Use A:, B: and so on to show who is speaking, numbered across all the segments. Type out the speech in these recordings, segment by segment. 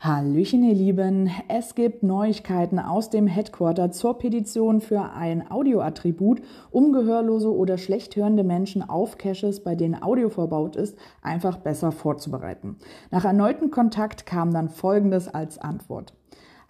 A: Hallöchen, ihr Lieben. Es gibt Neuigkeiten aus dem Headquarter zur Petition für ein Audioattribut, um gehörlose oder schlecht hörende Menschen auf Caches, bei denen Audio verbaut ist, einfach besser vorzubereiten. Nach erneuten Kontakt kam dann Folgendes als Antwort.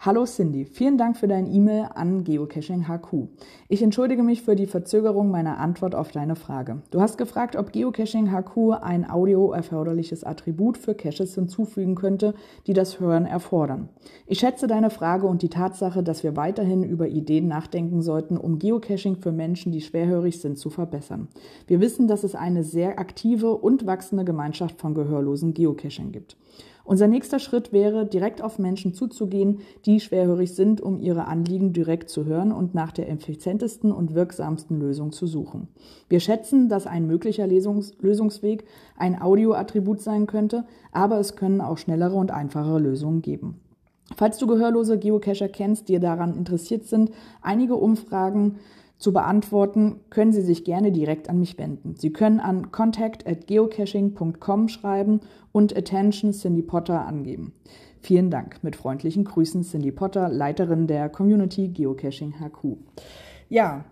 A: Hallo Cindy, vielen Dank für dein E-Mail an Geocaching HQ. Ich entschuldige mich für die Verzögerung meiner Antwort auf deine Frage. Du hast gefragt, ob Geocaching HQ ein audio erforderliches Attribut für Caches hinzufügen könnte, die das Hören erfordern. Ich schätze deine Frage und die Tatsache, dass wir weiterhin über Ideen nachdenken sollten, um Geocaching für Menschen, die schwerhörig sind, zu verbessern. Wir wissen, dass es eine sehr aktive und wachsende Gemeinschaft von gehörlosen Geocaching gibt. Unser nächster Schritt wäre, direkt auf Menschen zuzugehen, die schwerhörig sind, um ihre Anliegen direkt zu hören und nach der effizientesten und wirksamsten Lösung zu suchen. Wir schätzen, dass ein möglicher Lösungs Lösungsweg ein Audioattribut sein könnte, aber es können auch schnellere und einfachere Lösungen geben. Falls du gehörlose Geocacher kennst, die daran interessiert sind, einige Umfragen zu beantworten, können Sie sich gerne direkt an mich wenden. Sie können an contact at geocaching.com schreiben und Attention Cindy Potter angeben. Vielen Dank. Mit freundlichen Grüßen Cindy Potter, Leiterin der Community Geocaching HQ. Ja,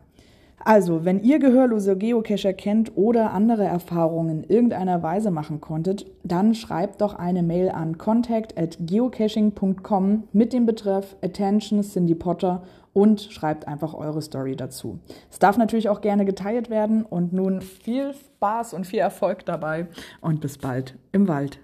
A: also, wenn ihr gehörlose Geocacher kennt oder andere Erfahrungen in irgendeiner Weise machen konntet, dann schreibt doch eine Mail an contact at geocaching.com mit dem Betreff Attention Cindy Potter und schreibt einfach eure Story dazu. Es darf natürlich auch gerne geteilt werden und nun viel Spaß und viel Erfolg dabei und bis bald im Wald.